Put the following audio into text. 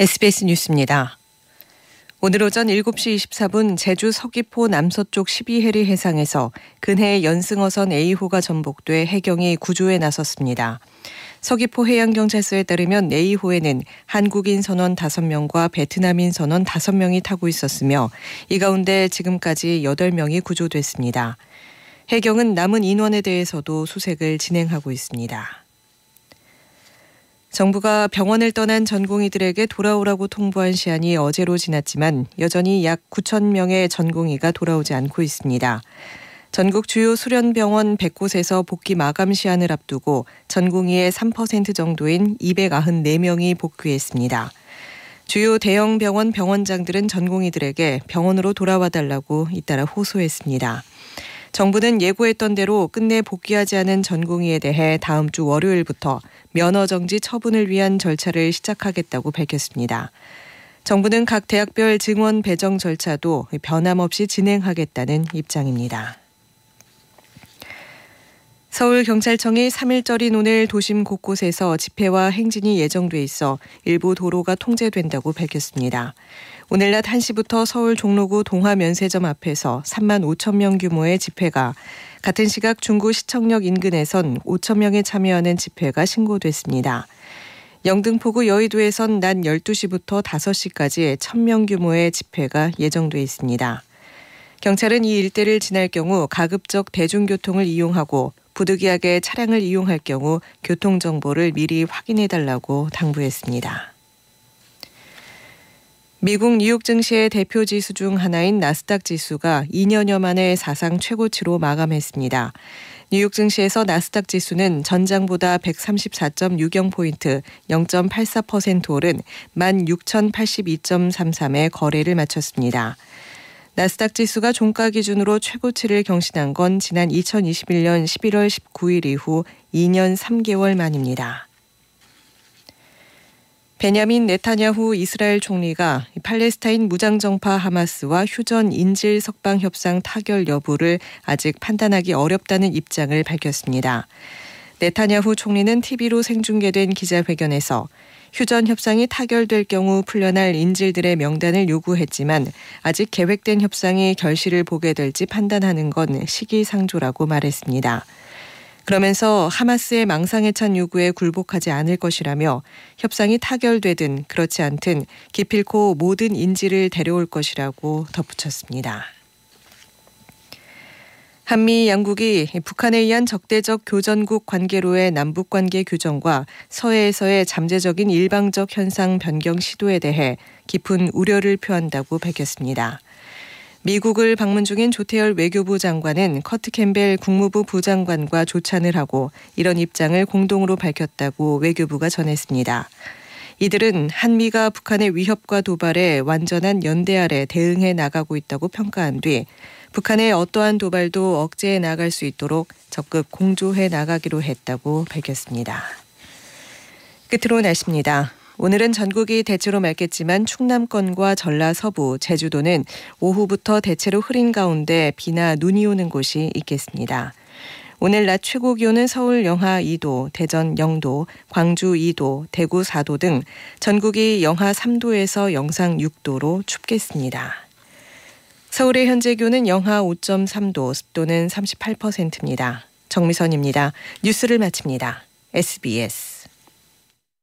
SBS 뉴스입니다. 오늘 오전 7시 24분 제주 서귀포 남서쪽 12해리 해상에서 근해 연승어선 A호가 전복돼 해경이 구조에 나섰습니다. 서귀포 해양경찰서에 따르면 A호에는 한국인 선원 5명과 베트남인 선원 5명이 타고 있었으며 이 가운데 지금까지 8명이 구조됐습니다. 해경은 남은 인원에 대해서도 수색을 진행하고 있습니다. 정부가 병원을 떠난 전공의들에게 돌아오라고 통보한 시한이 어제로 지났지만 여전히 약 9천 명의 전공의가 돌아오지 않고 있습니다. 전국 주요 수련병원 100곳에서 복귀 마감 시한을 앞두고 전공의의 3% 정도인 294명이 복귀했습니다. 주요 대형 병원 병원장들은 전공의들에게 병원으로 돌아와 달라고 잇따라 호소했습니다. 정부는 예고했던 대로 끝내 복귀하지 않은 전공의에 대해 다음 주 월요일부터 면허 정지 처분을 위한 절차를 시작하겠다고 밝혔습니다. 정부는 각 대학별 증원 배정 절차도 변함없이 진행하겠다는 입장입니다. 서울경찰청이 3일절인 오늘 도심 곳곳에서 집회와 행진이 예정돼 있어 일부 도로가 통제된다고 밝혔습니다. 오늘 낮 1시부터 서울 종로구 동화면세점 앞에서 3만 5천 명 규모의 집회가 같은 시각 중구 시청역 인근에선 5천 명이 참여하는 집회가 신고됐습니다. 영등포구 여의도에선 낮 12시부터 5시까지 1000명 규모의 집회가 예정돼 있습니다. 경찰은 이 일대를 지날 경우 가급적 대중교통을 이용하고 부득이하게 차량을 이용할 경우 교통 정보를 미리 확인해 달라고 당부했습니다. 미국 뉴욕 증시의 대표 지수 중 하나인 나스닥 지수가 2년여 만에 사상 최고치로 마감했습니다. 뉴욕 증시에서 나스닥 지수는 전장보다 134.60포인트 0.84% 오른 16,082.33의 거래를 마쳤습니다. 나스닥 지수가 종가 기준으로 최고치를 경신한 건 지난 2021년 11월 19일 이후 2년 3개월 만입니다. 베냐민 네타냐후 이스라엘 총리가 팔레스타인 무장정파 하마스와 휴전 인질 석방 협상 타결 여부를 아직 판단하기 어렵다는 입장을 밝혔습니다. 네타냐후 총리는 TV로 생중계된 기자회견에서 휴전 협상이 타결될 경우 풀려날 인질들의 명단을 요구했지만 아직 계획된 협상이 결실을 보게 될지 판단하는 건 시기상조라고 말했습니다. 그러면서 하마스의 망상에 찬 요구에 굴복하지 않을 것이라며 협상이 타결되든 그렇지 않든 기필코 모든 인지를 데려올 것이라고 덧붙였습니다. 한미 양국이 북한에 의한 적대적 교전국 관계로의 남북 관계 규정과 서해에서의 잠재적인 일방적 현상 변경 시도에 대해 깊은 우려를 표한다고 밝혔습니다. 미국을 방문 중인 조태열 외교부 장관은 커트 캠벨 국무부 부장관과 조찬을 하고 이런 입장을 공동으로 밝혔다고 외교부가 전했습니다. 이들은 한미가 북한의 위협과 도발에 완전한 연대 아래 대응해 나가고 있다고 평가한 뒤 북한의 어떠한 도발도 억제해 나갈 수 있도록 적극 공조해 나가기로 했다고 밝혔습니다. 끝으로 날씨입니다. 오늘은 전국이 대체로 맑겠지만 충남권과 전라 서부, 제주도는 오후부터 대체로 흐린 가운데 비나 눈이 오는 곳이 있겠습니다. 오늘 낮 최고 기온은 서울 영하 2도, 대전 0도, 광주 2도, 대구 4도 등 전국이 영하 3도에서 영상 6도로 춥겠습니다. 서울의 현재 기온은 영하 5.3도, 습도는 38%입니다. 정미선입니다. 뉴스를 마칩니다. SBS